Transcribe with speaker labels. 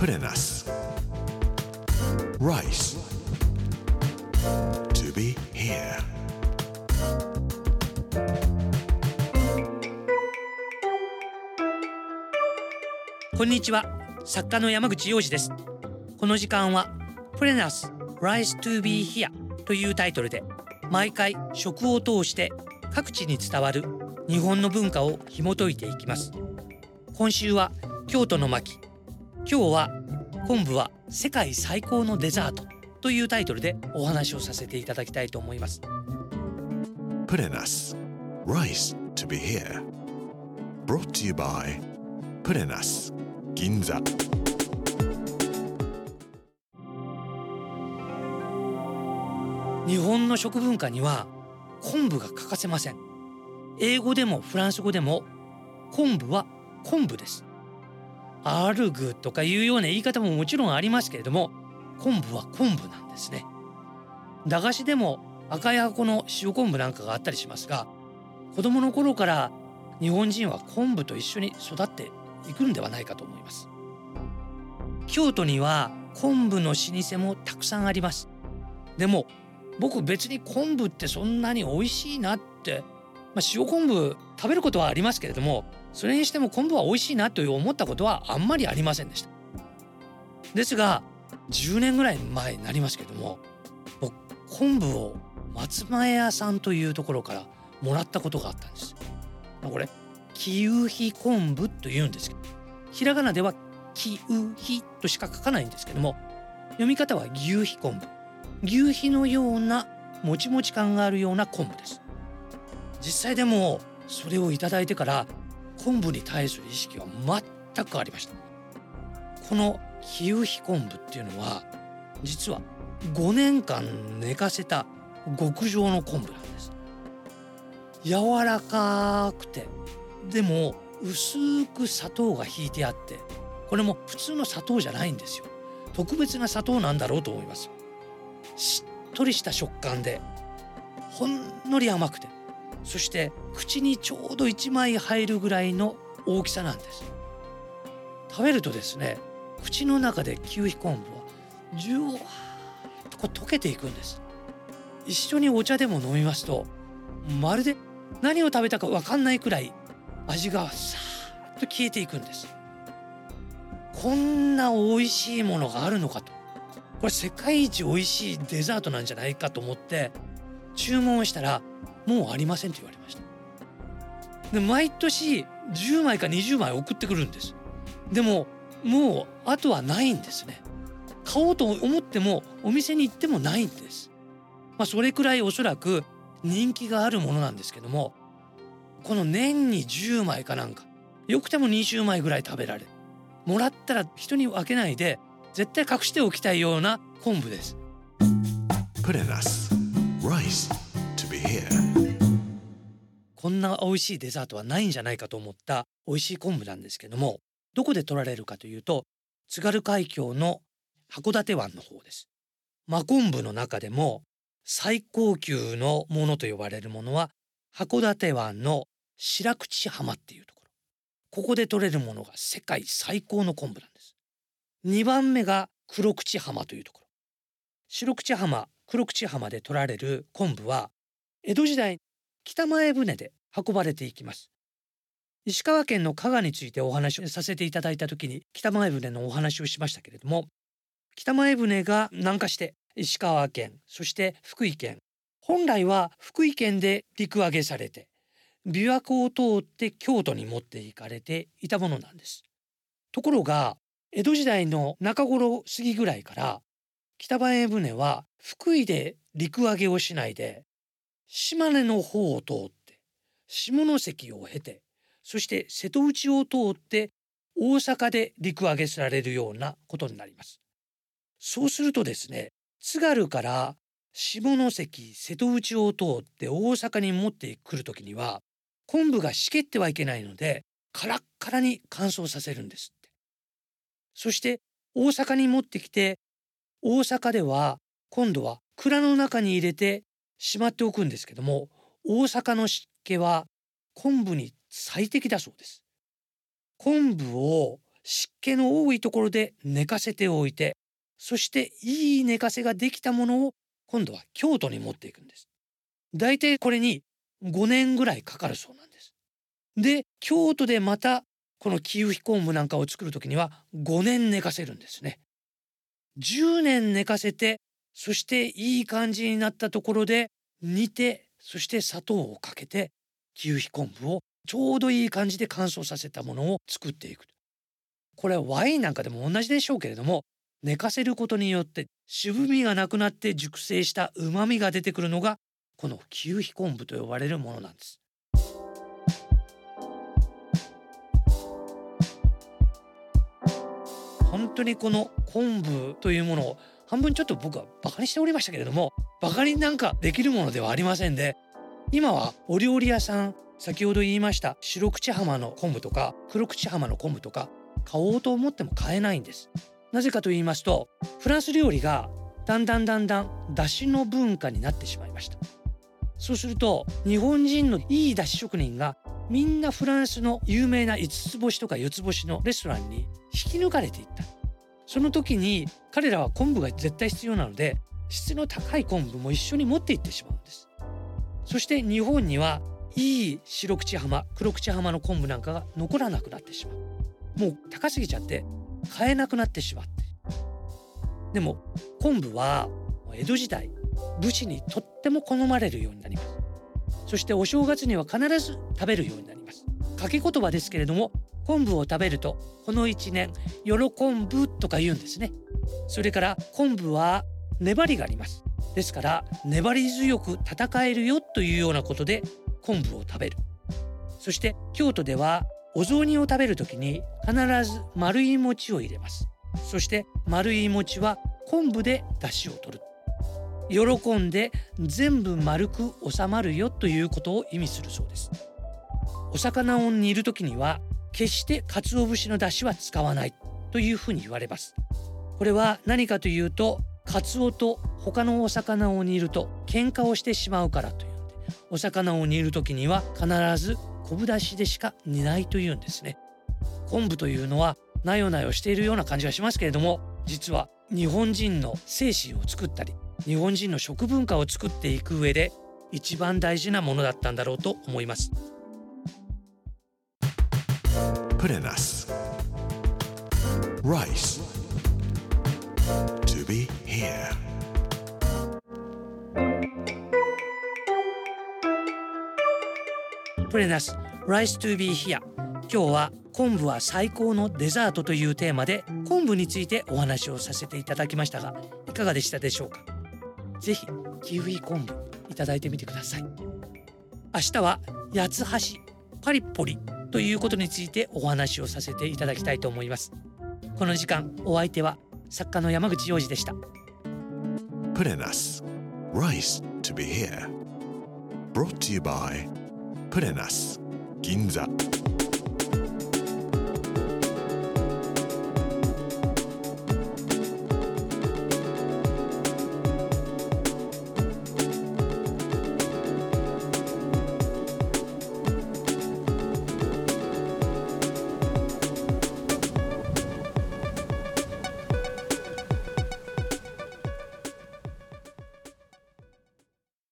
Speaker 1: Put in us. Rice. To be here.
Speaker 2: こんにちは作家の山口洋二ですこの時間はプレナス Rise to be here というタイトルで毎回食を通して各地に伝わる日本の文化を紐解いていきます今週は京都の巻今日は昆布は世界最高のデザートというタイトルでお話をさせていただきたいと思います
Speaker 1: us. Rice to be here. Brought to you by us. Ginza.
Speaker 2: 日本の食文化には昆布が欠かせません英語でもフランス語でも昆布は昆布ですアルグとかいうような言い方ももちろんありますけれども昆布は昆布なんですね。駄菓子でも赤い箱の塩昆布なんかがあったりしますが子供の頃から日本人は昆布と一緒に育っていくんではないかと思います。京都には昆布の老舗もたくさんあります。でも僕別に昆布ってそんなに美味しいなって、まあ、塩昆布食べることはありますけれどもそれにしても昆布は美味しいなと思ったことはあんまりありませんでした。ですが10年ぐらい前になりますけども僕昆布を松前屋さんというところからもらったことがあったんです。これ木うひ昆布というんですけどひらがなでは木うひとしか書かないんですけども読み方は牛皮昆布。牛皮のようなもちもち感があるような昆布です。実際でもそれをいただいてから昆布に対する意識は全く変わりました。この木うひ昆布っていうのは実は5年間寝かせた極上の昆布なんです。柔らかくてでも薄く砂糖が引いてあってこれも普通の砂糖じゃないんですよ。特別な砂糖なんだろうと思います。しっとりした食感でほんのり甘くてそして口にちょうど1枚入るぐらいの大きさなんです。食べるとですね口の中でキウイ昆布はジュワーッとこう溶けていくんです。一緒にお茶でも飲みますとまるで何を食べたか分かんないくらい味がさーっと消えていくんです。こんな美味しいものがあるのかと。これ世界一美味しいデザートなんじゃないかと思って注文したらもうありませんと言われました。で毎年10枚か20枚送ってくるんです。でももうあとはないんですね。買おうと思ってもお店に行ってもないんです。まあそれくらいおそらく人気があるものなんですけどもこの年に10枚かなんかよくても20枚ぐらい食べられる。もらったら人に分けないで絶対隠しておきたいような昆布です。
Speaker 1: Put in us. Rice. to be here.
Speaker 2: こんな美味しいデザートはないんじゃないかと思った美味しい昆布なんですけどもどこで取られるかというと津軽海峡の函館湾の方です。真昆布の中でも最高級のものと呼ばれるものは函館湾の白口浜っていうところ。ここで取れるものが世界最高の昆布なんです。2番目が黒口浜というところ。白口浜黒口浜で取られる昆布は江戸時代北前船で運ばれていきます。石川県の加賀についてお話をさせていただいた時に北前船のお話をしましたけれども北前船が南下して石川県そして福井県本来は福井県で陸揚げされて琵琶湖を通って京都に持っていかれていたものなんです。ところが江戸時代の中頃過ぎぐらいから北前船は福井で陸揚げをしないで島根の方を通って下関を経てそして瀬戸内を通って大阪で陸揚げされるようなことになります。そうするとですね津軽から下関瀬戸内を通って大阪に持ってくる時には昆布がしけってはいけないのでカラッカラに乾燥させるんですって。そして大阪に持ってきて大阪では今度は蔵の中に入れてしまっておくんですけども大阪の湿気は昆布に最適だそうです。昆布を湿気の多いところで寝かせておいてそしていい寝かせができたものを今度は京都に持っていくんです。大体これに5年ぐらいかかるそうなんです。で京都でまたこの清肥昆布なんかを作る時には5年寝かせるんですね。10年寝かせてそしていい感じになったところで煮てそして砂糖をかけて清肥昆布をちょうどいい感じで乾燥させたものを作っていくこれはワインなんかでも同じでしょうけれども寝かせることによって渋みがなくなって熟成した旨味が出てくるのがこの清肥昆布と呼ばれるものなんです。本当にこの昆布というものを半分ちょっと僕はバカにしておりましたけれどもバカになんかできるものではありませんで今はお料理屋さん先ほど言いました白口浜の昆布とか黒口浜の昆布とか買おうと思っても買えないんです。なぜかと言いますとフランス料理がだんだんだんだん出汁の文化になってしまいました。そうすると日本人のいい出汁職人がみんなフランスの有名な5つ星とか4つ星のレストランに引き抜かれていった。その時に彼らは昆布が絶対必要なので質の高い昆布も一緒に持って行ってしまうんです。そして日本にはいい白口浜黒口浜の昆布なんかが残らなくなってしまう。もう高すぎちゃって買えなくなってしまって。でも昆布は江戸時代武士にとっても好まれるようになります。そしてお正月には必ず食べるようになります。掛け言葉ですけれども昆布を食べるとこの一年喜ぶとか言うんですね。それから昆布は粘りがあります。ですから粘り強く戦えるよというようなことで昆布を食べる。そして京都ではお雑煮を食べる時に必ず丸い餅を入れます。そして丸い餅は昆布で出汁を取る。喜んで全部丸く収まるよということを意味するそうです。お魚を煮る時には決して鰹節の出汁は使わないというふうに言われます。これは何かというとカツオと他のお魚を煮ると喧嘩をしてしまうからというんでお魚を煮る時には必ず昆布だしでしか煮ないというんですね。昆布というのはなよなよしているような感じがしますけれども実は日本人の精神を作ったり日本人の食文化を作っていく上で一番大事なものだったんだろうと思います。
Speaker 1: Put in us. Rice. To be here.
Speaker 2: プレナス Rice to be here 今日は昆布は最高のデザートというテーマで昆布についてお話をさせていただきましたがいかがでしたでしょうか？ぜひキウイ昆布いただいてみてください明日は八橋パリポリということについてお話をさせていただきたいと思います。この時間お相手は作家の山口洋二でした。
Speaker 1: Prenas Rice to be here. Brought to you by Prenas